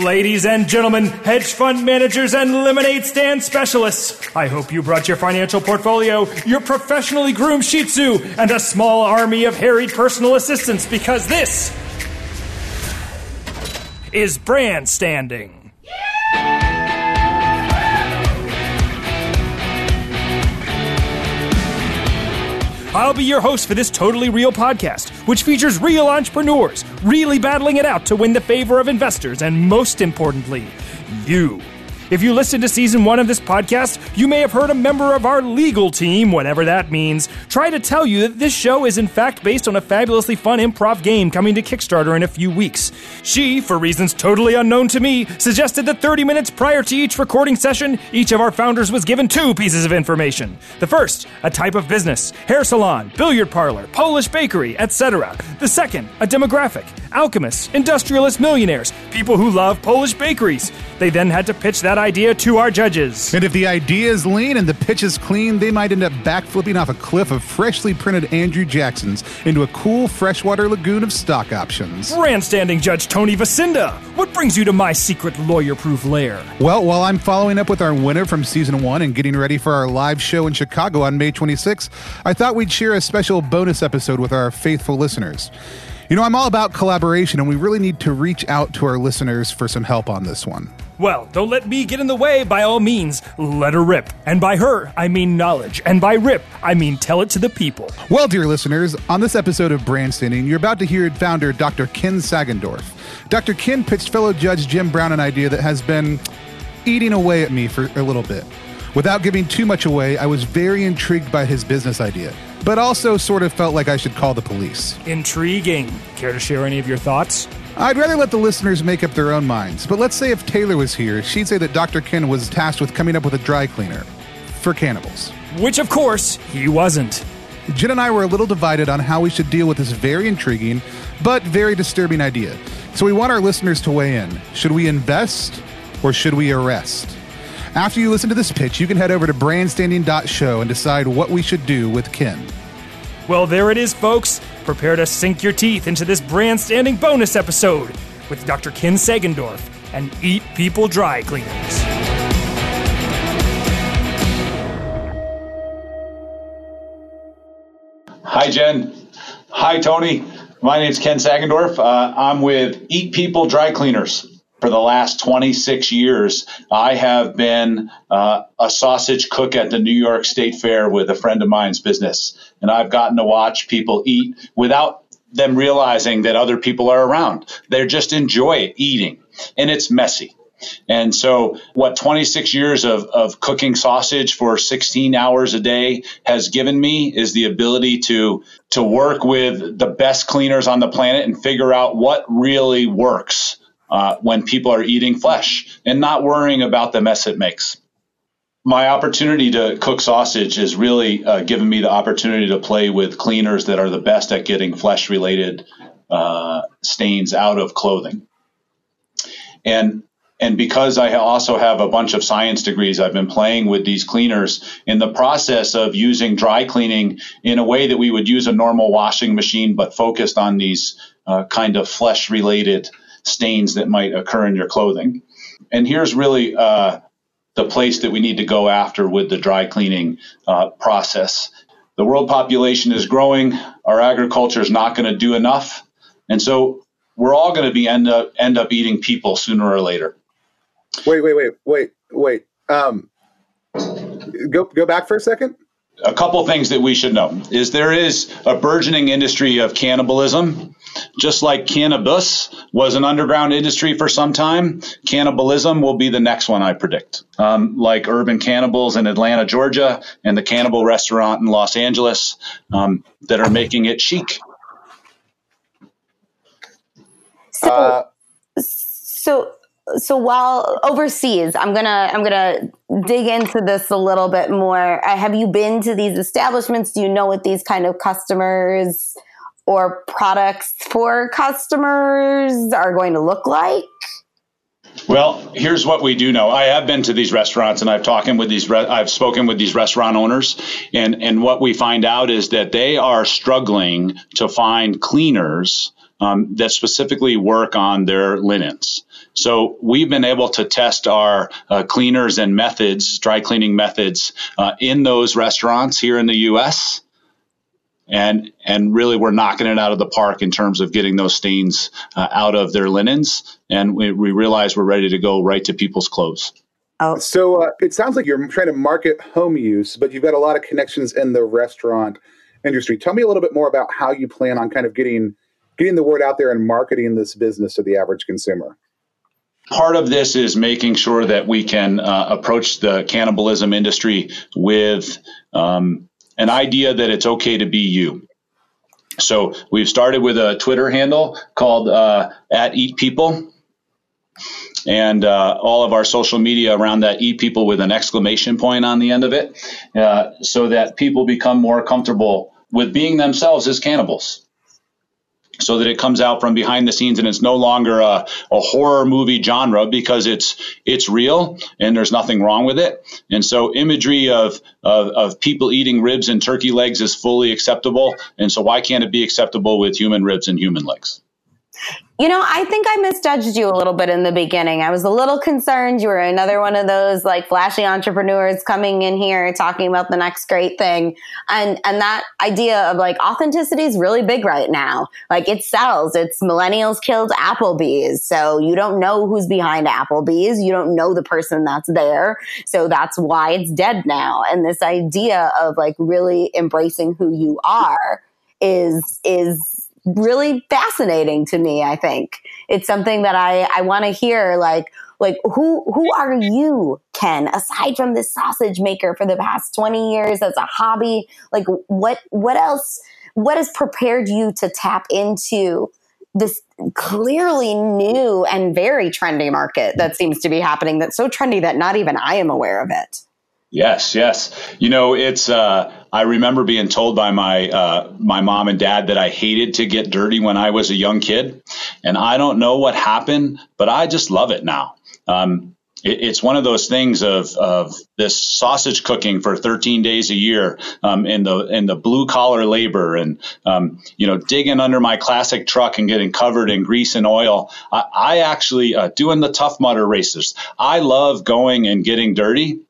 Ladies and gentlemen, hedge fund managers and lemonade stand specialists, I hope you brought your financial portfolio, your professionally groomed Shih Tzu, and a small army of harried personal assistants because this is brand standing. I'll be your host for this totally real podcast, which features real entrepreneurs really battling it out to win the favor of investors and, most importantly, you. If you listen to season one of this podcast, you may have heard a member of our legal team, whatever that means, try to tell you that this show is in fact based on a fabulously fun improv game coming to Kickstarter in a few weeks. She, for reasons totally unknown to me, suggested that 30 minutes prior to each recording session, each of our founders was given two pieces of information. The first, a type of business, hair salon, billiard parlor, Polish bakery, etc. The second, a demographic, alchemists, industrialist millionaires, people who love Polish bakeries. They then had to pitch that idea to our judges. And if the idea is lean and the pitch is clean, they might end up backflipping off a cliff of freshly printed Andrew Jacksons into a cool freshwater lagoon of stock options. Brandstanding Judge Tony Vasinda, what brings you to my secret lawyer proof lair? Well, while I'm following up with our winner from season one and getting ready for our live show in Chicago on May 26th, I thought we'd share a special bonus episode with our faithful listeners. You know, I'm all about collaboration, and we really need to reach out to our listeners for some help on this one. Well, don't let me get in the way. By all means, let her rip. And by her, I mean knowledge. And by rip, I mean tell it to the people. Well, dear listeners, on this episode of Brandstanding, you're about to hear founder Dr. Ken Sagendorf. Dr. Ken pitched fellow judge Jen Brown an idea that has been eating away at me for a little bit. Without giving too much away, I was very intrigued by his business idea, but also sort of felt like I should call the police. Intriguing. Care to share any of your thoughts? I'd rather let the listeners make up their own minds, but let's say if Taylor was here, she'd say that Dr. Ken was tasked with coming up with a dry cleaner for cannibals. Which, of course, he wasn't. Jen and I were a little divided on how we should deal with this very intriguing but very disturbing idea. So we want our listeners to weigh in. Should we invest or should we arrest? After you listen to this pitch, you can head over to brandstanding.show and decide what we should do with Ken. Well, there it is, folks. Prepare to sink your teeth into this brand standing bonus episode with Dr. Ken Sagendorf and Eat People Dry Cleaners. Hi, Jen. Hi, Tony. My name's Ken Sagendorf. Uh, I'm with Eat People Dry Cleaners. For the last 26 years, I have been uh, a sausage cook at the New York State Fair with a friend of mine's business. And I've gotten to watch people eat without them realizing that other people are around. They just enjoy eating, and it's messy. And so, what 26 years of, of cooking sausage for 16 hours a day has given me is the ability to, to work with the best cleaners on the planet and figure out what really works uh, when people are eating flesh and not worrying about the mess it makes. My opportunity to cook sausage has really uh, given me the opportunity to play with cleaners that are the best at getting flesh related uh, stains out of clothing. And and because I also have a bunch of science degrees, I've been playing with these cleaners in the process of using dry cleaning in a way that we would use a normal washing machine, but focused on these uh, kind of flesh related stains that might occur in your clothing. And here's really uh, the place that we need to go after with the dry cleaning uh, process. The world population is growing. Our agriculture is not going to do enough, and so we're all going to be end up end up eating people sooner or later. Wait, wait, wait, wait, wait. Um, go go back for a second. A couple things that we should know is there is a burgeoning industry of cannibalism. Just like cannabis was an underground industry for some time, cannibalism will be the next one, I predict. Um, like Urban Cannibals in Atlanta, Georgia, and the Cannibal Restaurant in Los Angeles um, that are making it chic. So, uh, so so while overseas i'm gonna i'm gonna dig into this a little bit more. Uh, have you been to these establishments? Do you know what these kind of customers or products for customers are going to look like? Well, here's what we do know. I have been to these restaurants and I've talking with these re- I've spoken with these restaurant owners and and what we find out is that they are struggling to find cleaners um, that specifically work on their linens. So we've been able to test our uh, cleaners and methods, dry cleaning methods, uh, in those restaurants here in the U.S. And and really, we're knocking it out of the park in terms of getting those stains uh, out of their linens. And we, we realize we're ready to go right to people's clothes. Oh. So uh, it sounds like you're trying to market home use, but you've got a lot of connections in the restaurant industry. Tell me a little bit more about how you plan on kind of getting getting the word out there and marketing this business to the average consumer. Part of this is making sure that we can uh, approach the cannibalism industry with um, an idea that it's okay to be you. So we've started with a Twitter handle called uh, at Eat People, and uh, all of our social media around that eat people with an exclamation point on the end of it uh, so that people become more comfortable with being themselves as cannibals so that it comes out from behind the scenes and it's no longer a, a horror movie genre because it's it's real and there's nothing wrong with it. And so imagery of, of, of people eating ribs and turkey legs is fully acceptable. And so why can't it be acceptable with human ribs and human legs you know, I think I misjudged you a little bit in the beginning. I was a little concerned. You were another one of those like flashy entrepreneurs coming in here talking about the next great thing. And and that idea of like authenticity is really big right now. Like it sells. It's millennials killed Applebee's. So you don't know who's behind Applebee's. You don't know the person that's there. So that's why it's dead now. And this idea of like really embracing who you are is is really fascinating to me. I think it's something that I, I want to hear like, like who who are you ken aside from this sausage maker for the past 20 years as a hobby like what what else what has prepared you to tap into this clearly new and very trendy market that seems to be happening that's so trendy that not even i am aware of it Yes, yes. You know, it's. Uh, I remember being told by my uh, my mom and dad that I hated to get dirty when I was a young kid, and I don't know what happened, but I just love it now. Um, it, it's one of those things of of this sausage cooking for 13 days a year, um, in the in the blue collar labor, and um, you know, digging under my classic truck and getting covered in grease and oil. I, I actually uh, doing the Tough Mudder races. I love going and getting dirty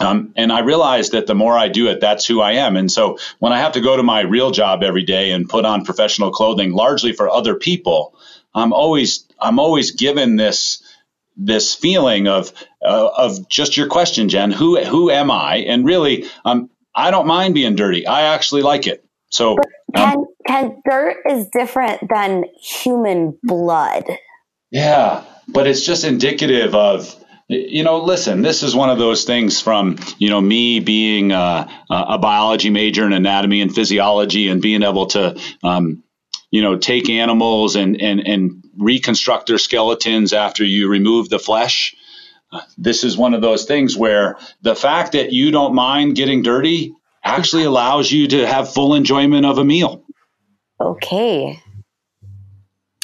um, and I realized that the more I do it, that's who I am. And so when I have to go to my real job every day and put on professional clothing, largely for other people, I'm always I'm always given this this feeling of uh, of just your question, Jen. Who who am I? And really, um, I don't mind being dirty. I actually like it. So, Ken, um, can dirt is different than human blood. Yeah, but it's just indicative of you know, listen, this is one of those things from, you know, me being a, a biology major in anatomy and physiology and being able to, um, you know, take animals and, and, and reconstruct their skeletons after you remove the flesh. This is one of those things where the fact that you don't mind getting dirty actually allows you to have full enjoyment of a meal. Okay.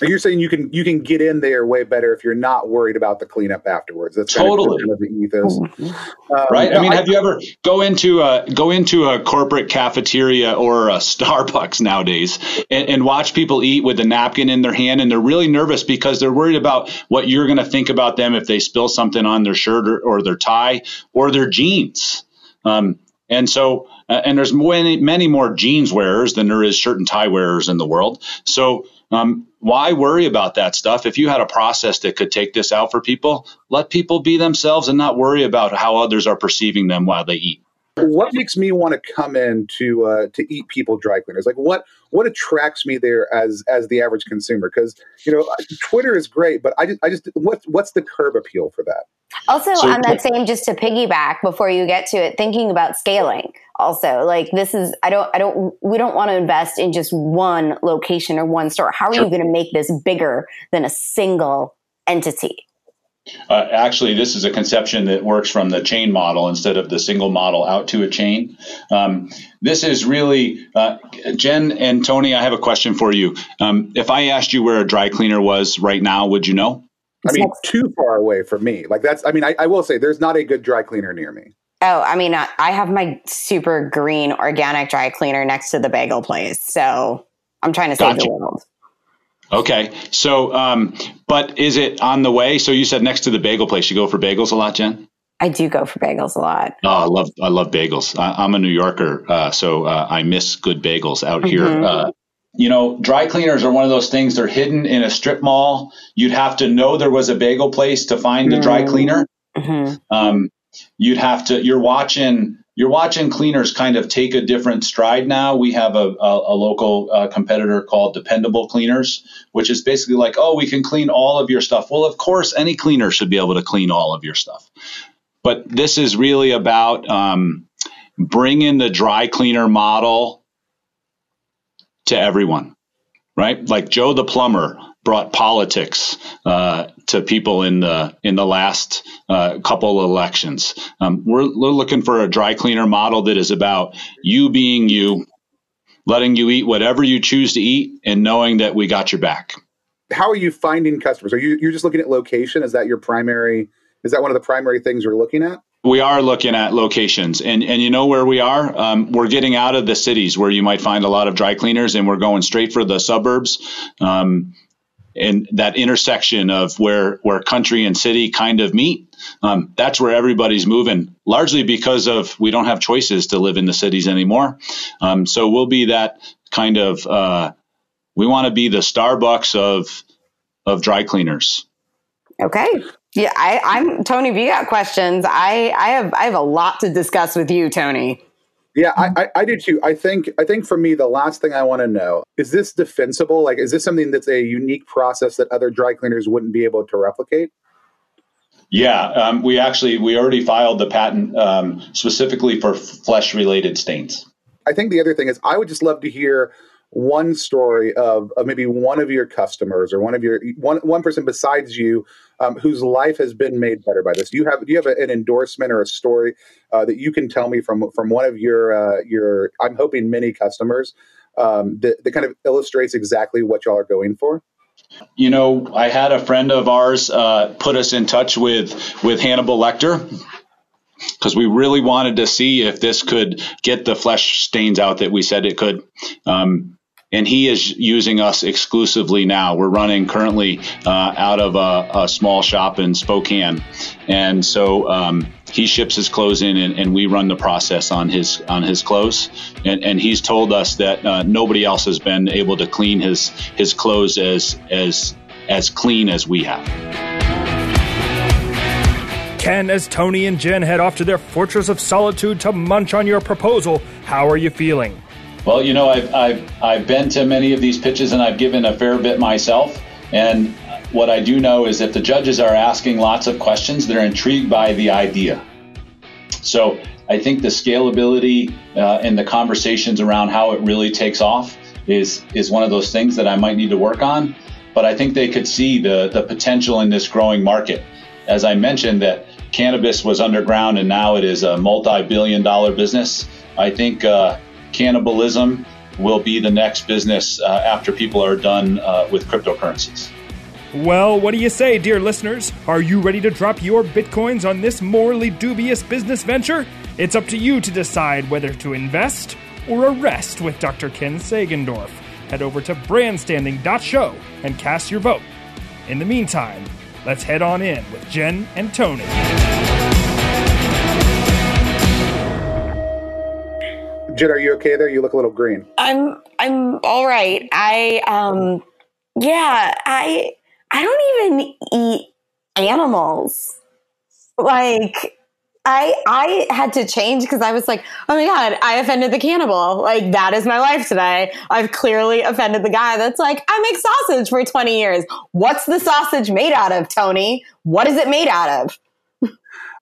You're saying you can you can get in there way better if you're not worried about the cleanup afterwards. That's totally kind of the ethos, um, right? I mean, I, have you ever go into a go into a corporate cafeteria or a Starbucks nowadays and, and watch people eat with a napkin in their hand, and they're really nervous because they're worried about what you're going to think about them if they spill something on their shirt or, or their tie or their jeans. Um, and so, uh, and there's many, many more jeans wearers than there is shirt and tie wearers in the world. So, um, why worry about that stuff? If you had a process that could take this out for people, let people be themselves and not worry about how others are perceiving them while they eat. What makes me want to come in to uh, to eat people dry cleaners? Like what what attracts me there as as the average consumer? Because you know, Twitter is great, but I just I just what what's the curb appeal for that? Also, so, on that same, just to piggyback before you get to it, thinking about scaling. Also, like this is, I don't, I don't, we don't want to invest in just one location or one store. How are sure. you going to make this bigger than a single entity? Uh, actually, this is a conception that works from the chain model instead of the single model out to a chain. Um, this is really, uh, Jen and Tony, I have a question for you. Um, if I asked you where a dry cleaner was right now, would you know? I mean, too far away from me. Like that's. I mean, I, I, will say there's not a good dry cleaner near me. Oh, I mean, I, I have my super green organic dry cleaner next to the bagel place, so I'm trying to save gotcha. the world. Okay, so um, but is it on the way? So you said next to the bagel place, you go for bagels a lot, Jen. I do go for bagels a lot. Oh, I love I love bagels. I, am a New Yorker, uh, so uh, I miss good bagels out mm-hmm. here. Uh, you know, dry cleaners are one of those things. They're hidden in a strip mall. You'd have to know there was a bagel place to find a dry cleaner. Mm-hmm. Um, you'd have to. You're watching. You're watching cleaners kind of take a different stride now. We have a, a, a local uh, competitor called Dependable Cleaners, which is basically like, oh, we can clean all of your stuff. Well, of course, any cleaner should be able to clean all of your stuff. But this is really about um, bringing the dry cleaner model to everyone, right? Like Joe the plumber brought politics uh, to people in the in the last uh, couple elections. Um, we're, we're looking for a dry cleaner model that is about you being you, letting you eat whatever you choose to eat, and knowing that we got your back. How are you finding customers? Are you you're just looking at location? Is that your primary is that one of the primary things you're looking at? We are looking at locations, and and you know where we are. Um, we're getting out of the cities where you might find a lot of dry cleaners, and we're going straight for the suburbs. Um, and that intersection of where where country and city kind of meet um, that's where everybody's moving largely because of we don't have choices to live in the cities anymore um, so we'll be that kind of uh, we want to be the starbucks of of dry cleaners okay yeah, I, I'm Tony. If you got questions, I, I have I have a lot to discuss with you, Tony. Yeah, I, I, I do too. I think I think for me, the last thing I want to know is this defensible? Like, is this something that's a unique process that other dry cleaners wouldn't be able to replicate? Yeah, um, we actually we already filed the patent um, specifically for flesh related stains. I think the other thing is I would just love to hear one story of, of maybe one of your customers or one of your one one person besides you um, whose life has been made better by this. Do you have do you have an endorsement or a story uh, that you can tell me from from one of your uh, your I'm hoping many customers um, that, that kind of illustrates exactly what y'all are going for? You know, I had a friend of ours uh, put us in touch with with Hannibal Lecter because we really wanted to see if this could get the flesh stains out that we said it could. Um, and he is using us exclusively now. We're running currently uh, out of a, a, small shop in Spokane, and so um, he ships his clothes in, and, and, we run the process on his on his clothes. And, and he's told us that uh, nobody else has been able to clean his his clothes as as as clean as we have. Ken, as Tony and Jen head off to their fortress of solitude to munch on your proposal, how are you feeling? Well, you know, I've, I've, I've been to many of these pitches and I've given a fair bit myself. And what I do know is that the judges are asking lots of questions. They're intrigued by the idea. So I think the scalability uh, and the conversations around how it really takes off is, is one of those things that I might need to work on. But I think they could see the, the potential in this growing market. As I mentioned, that cannabis was underground and now it is a multi billion dollar business. I think. Uh, cannibalism will be the next business uh, after people are done uh, with cryptocurrencies. Well, what do you say, dear listeners? Are you ready to drop your bitcoins on this morally dubious business venture? It's up to you to decide whether to invest or arrest with Dr. Ken Sagendorf. Head over to brandstanding.show and cast your vote. In the meantime, let's head on in with Jen and Tony. Jen, are you okay there? You look a little green. I'm I'm all right. I um yeah, I I don't even eat animals. Like I I had to change because I was like, oh my god, I offended the cannibal. Like that is my life today. I've clearly offended the guy that's like, I make sausage for 20 years. What's the sausage made out of, Tony? What is it made out of?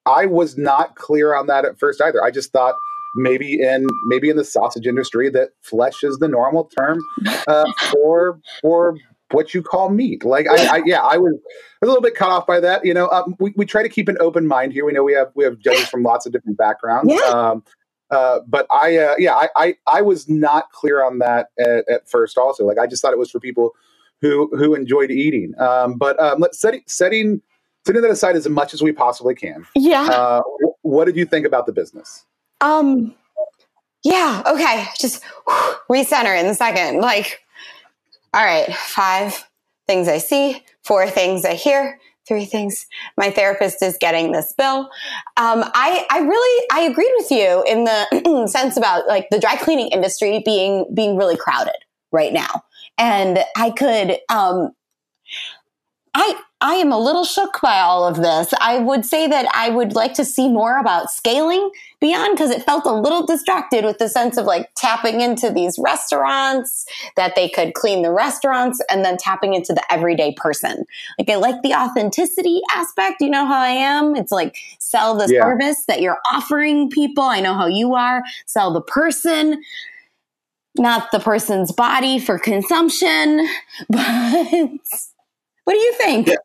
I was not clear on that at first either. I just thought maybe in maybe in the sausage industry that flesh is the normal term uh, for for what you call meat. Like I, I, yeah, I was a little bit cut off by that. You know, um, we, we try to keep an open mind here. We know we have we have judges from lots of different backgrounds. Yeah. Um, uh, but I, uh, yeah, I, I, I was not clear on that at, at, first. Also, like I just thought it was for people who who enjoyed eating. Um, but um, let's setting setting setting that aside as much as we possibly can. Yeah. Uh, what did you think about the business? Um, yeah, okay. Just whew, recenter in a second. Like, all right, five, things I see, four things I hear, three things. My therapist is getting this bill. Um, I, I really, I agreed with you in the sense about like the dry cleaning industry being, being really crowded right now. And I could, um, I, I am a little shook by all of this. I would say that I would like to see more about scaling beyond because it felt a little distracted with the sense of like tapping into these restaurants that they could clean the restaurants and then tapping into the everyday person. Like I like the authenticity aspect. You know how I am? It's like sell the yeah. service that you're offering people. I know how you are. Sell the person not the person's body for consumption, but what do you think? Yeah,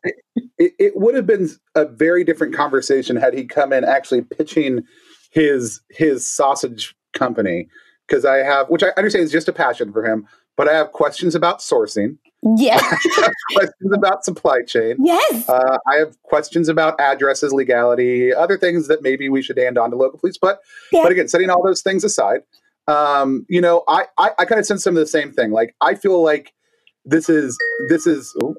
it, it, would have been a very different conversation had he come in actually pitching his his sausage company because I have, which I understand is just a passion for him, but I have questions about sourcing. Yes. questions about supply chain. Yes. Uh, I have questions about addresses, legality, other things that maybe we should hand on to local police. But yeah. but again, setting all those things aside, um, you know, I I, I kind of sense some of the same thing. Like I feel like this is this is. Oh,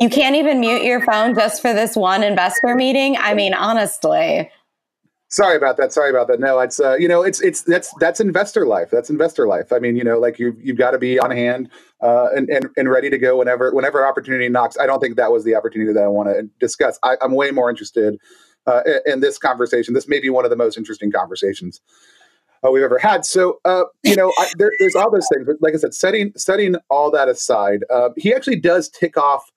you can't even mute your phone just for this one investor meeting. I mean, honestly. Sorry about that. Sorry about that. No, it's uh, you know, it's it's that's that's investor life. That's investor life. I mean, you know, like you you've got to be on hand uh, and, and and ready to go whenever whenever opportunity knocks. I don't think that was the opportunity that I want to discuss. I, am way more interested uh, in, in this conversation. This may be one of the most interesting conversations uh, we've ever had. So, uh, you know, I, there, there's all those things. But like I said, setting setting all that aside, uh, he actually does tick off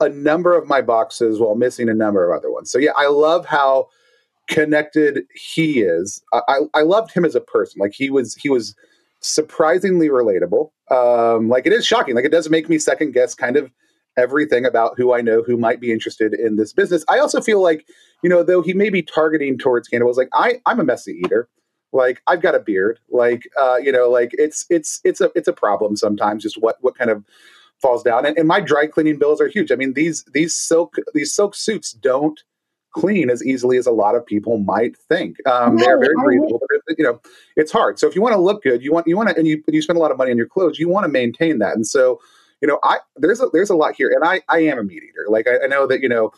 a number of my boxes while missing a number of other ones. So yeah, I love how connected he is. I, I loved him as a person. Like he was he was surprisingly relatable. Um, like it is shocking. Like it does make me second guess kind of everything about who I know who might be interested in this business. I also feel like, you know, though he may be targeting towards cannibals, like I, I'm a messy eater. Like I've got a beard. Like uh, you know, like it's it's it's a it's a problem sometimes. Just what what kind of falls down. And, and my dry cleaning bills are huge. I mean, these these silk these silk suits don't clean as easily as a lot of people might think. Um, no, they're very breathable. You know, it's hard. So if you want to look good, you want you want to, and you you spend a lot of money on your clothes, you want to maintain that. And so, you know, I there's a there's a lot here, and I I am a meat eater. Like I, I know that you know.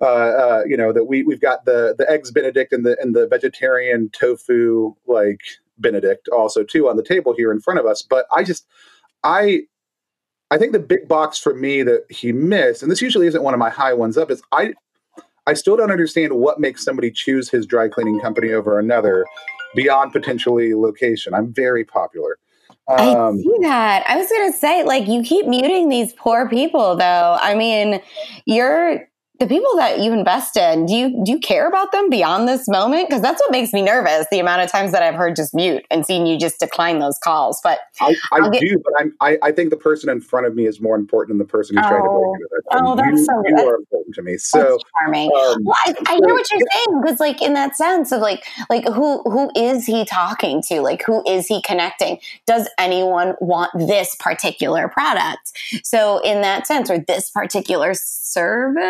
Uh, uh, you know that we we've got the the eggs Benedict and the and the vegetarian tofu like Benedict also too on the table here in front of us. But I just I I think the big box for me that he missed, and this usually isn't one of my high ones up, is I I still don't understand what makes somebody choose his dry cleaning company over another beyond potentially location. I'm very popular. Um, I see that. I was going to say, like, you keep muting these poor people, though. I mean, you're the people that you invest in, do you do you care about them beyond this moment? Because that's what makes me nervous. The amount of times that I've heard just mute and seen you just decline those calls. But I, I get, do, but I'm, I, I think the person in front of me is more important than the person who's oh, trying to break oh. into it. Oh, that's you, so you are important to me. So charming. Um, well, I, I hear what you're saying because, like, in that sense of like, like who who is he talking to? Like, who is he connecting? Does anyone want this particular product? So, in that sense, or this particular service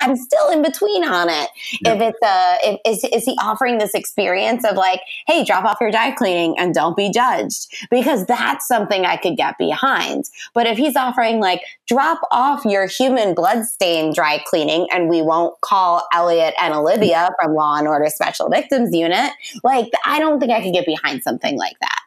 I'm still in between on it. Yeah. If it's a, if, is, is he offering this experience of like, hey, drop off your dry cleaning and don't be judged? Because that's something I could get behind. But if he's offering like, drop off your human blood stain dry cleaning and we won't call Elliot and Olivia from Law and Order Special Victims Unit, like, I don't think I could get behind something like that.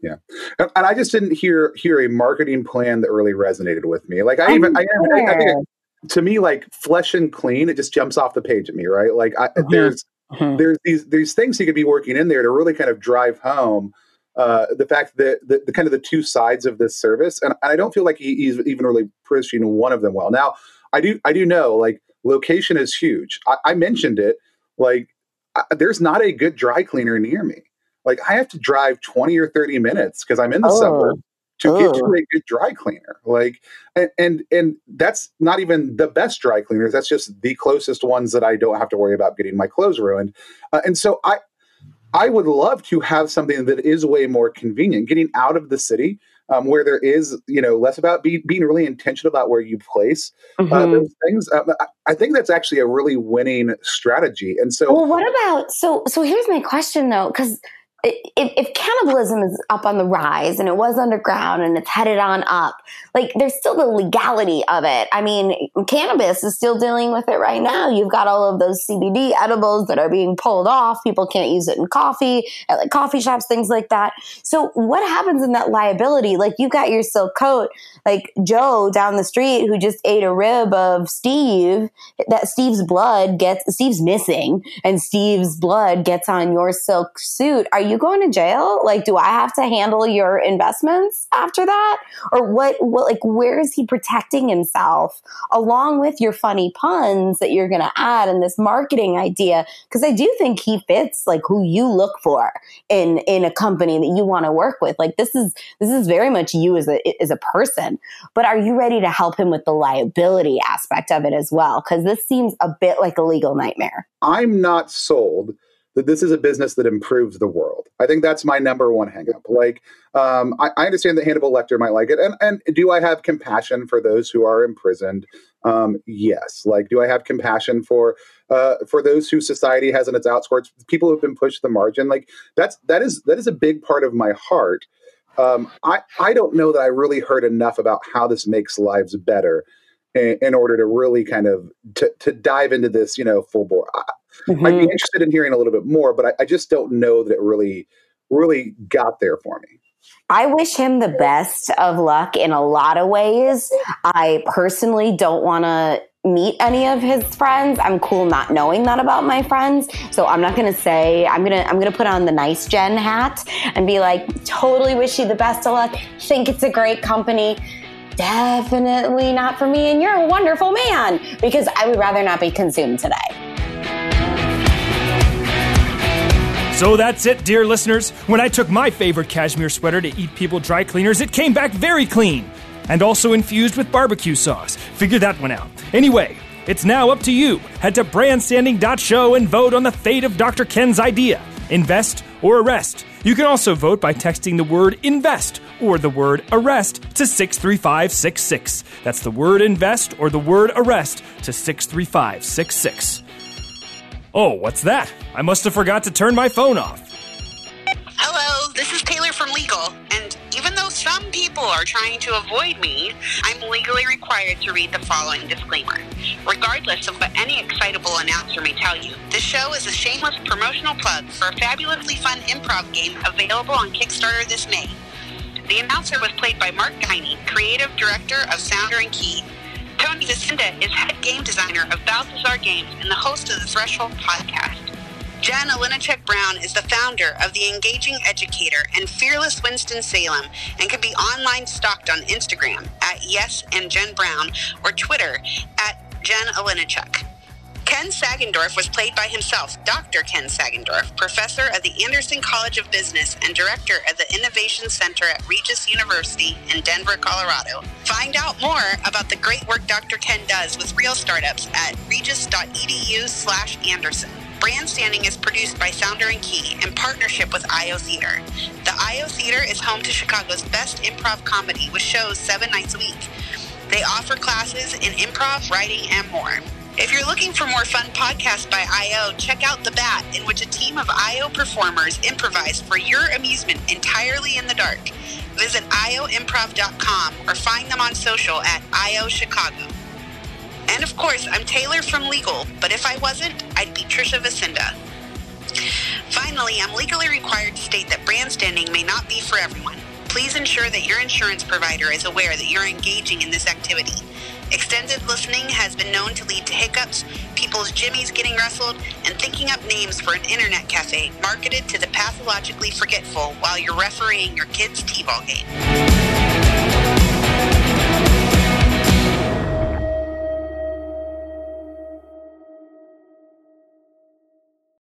Yeah, and I just didn't hear hear a marketing plan that really resonated with me. Like I even I, I, I, think to me like flesh and clean it just jumps off the page at me right like I, mm-hmm. there's mm-hmm. there's these these things he could be working in there to really kind of drive home uh, the fact that the, the, kind of the two sides of this service and, and i don't feel like he, he's even really pushing one of them well now i do i do know like location is huge i, I mentioned it like I, there's not a good dry cleaner near me like i have to drive 20 or 30 minutes because i'm in the oh. suburb to oh. get to a good dry cleaner. Like, and, and, and that's not even the best dry cleaners. That's just the closest ones that I don't have to worry about getting my clothes ruined. Uh, and so I, I would love to have something that is way more convenient, getting out of the city. Um, where there is, you know, less about be, being really intentional about where you place uh, mm-hmm. uh, those things. Um, I, I, think that's actually a really winning strategy. And so, well, what about so? So here's my question though, because if, if, cannibalism is up on the rise and it was underground and it's headed on up, like there's still the legality of it. I mean, cannabis is still dealing with it right now. You've got all of those CBD edibles that are being pulled off. People can't use it in coffee, at like coffee shops, things like that. So what happens in that liability? Like you got your silk coat, like Joe down the street who just ate a rib of Steve, that Steve's blood gets, Steve's missing and Steve's blood gets on your silk suit. Are you going to jail? Like, do I have to handle your investments after that? Or what, what like, where is he protecting himself along with your funny puns that you're going to add and this marketing idea? Cause I do think he fits like who you look for in, in a company that you want to work with. Like, this is, this is very much you as a, as a person, but are you ready to help him with the liability aspect of it as well? Cause this seems a bit like a legal nightmare. I'm not sold that this is a business that improves the world. I think that's my number one hangup. Like, um, I, I, understand that Hannibal Lecter might like it, and and do I have compassion for those who are imprisoned? Um, yes. Like, do I have compassion for uh, for those who society has in its outskirts, people who have been pushed to the margin? Like, that's that is that is a big part of my heart. Um, I I don't know that I really heard enough about how this makes lives better in order to really kind of to, to dive into this, you know, full bore. Mm-hmm. I'd be interested in hearing a little bit more, but I, I just don't know that it really, really got there for me. I wish him the best of luck in a lot of ways. I personally don't want to meet any of his friends. I'm cool not knowing that about my friends. So I'm not going to say I'm going to I'm going to put on the nice Jen hat and be like totally wish you the best of luck. Think it's a great company. Definitely not for me and you're a wonderful man because I would rather not be consumed today. So that's it, dear listeners. When I took my favorite cashmere sweater to Eat People dry cleaners, it came back very clean and also infused with barbecue sauce. Figure that one out. Anyway, it's now up to you. Head to brandstanding.show and vote on the fate of Dr. Ken's idea invest or arrest. You can also vote by texting the word invest or the word arrest to 63566. That's the word invest or the word arrest to 63566. Oh, what's that? I must have forgot to turn my phone off. Hello, this is Taylor from Legal, and even though some people are trying to avoid me, I'm legally required to read the following disclaimer. Regardless of what any excitable announcer may tell you, this show is a shameless promotional plug for a fabulously fun improv game available on Kickstarter this May. The announcer was played by Mark Guiney, creative director of Sounder and Key, Tony Vasinda is head game designer of Balthazar Games and the host of the Threshold podcast. Jen Oleniczak Brown is the founder of The Engaging Educator and Fearless Winston-Salem and can be online stalked on Instagram at Yes and Jen Brown or Twitter at Jen Oleniczak. Ken Sagendorf was played by himself, Dr. Ken Sagendorf, professor at the Anderson College of Business and director at the Innovation Center at Regis University in Denver, Colorado. Find out more about the great work Dr. Ken does with real startups at regis.edu slash Anderson. Brand Standing is produced by Sounder and Key in partnership with IO Theater. The IO Theater is home to Chicago's best improv comedy with shows seven nights a week. They offer classes in improv, writing, and more. If you're looking for more fun podcasts by IO, check out The Bat, in which a team of IO performers improvise for your amusement entirely in the dark. Visit ioimprov.com or find them on social at IO Chicago. And of course, I'm Taylor from Legal, but if I wasn't, I'd be Tricia Vasinda. Finally, I'm legally required to state that brand standing may not be for everyone. Please ensure that your insurance provider is aware that you're engaging in this activity. Extended listening has been known to lead to hiccups, people's jimmies getting rustled, and thinking up names for an internet cafe marketed to the pathologically forgetful while you're refereeing your kid's t-ball game.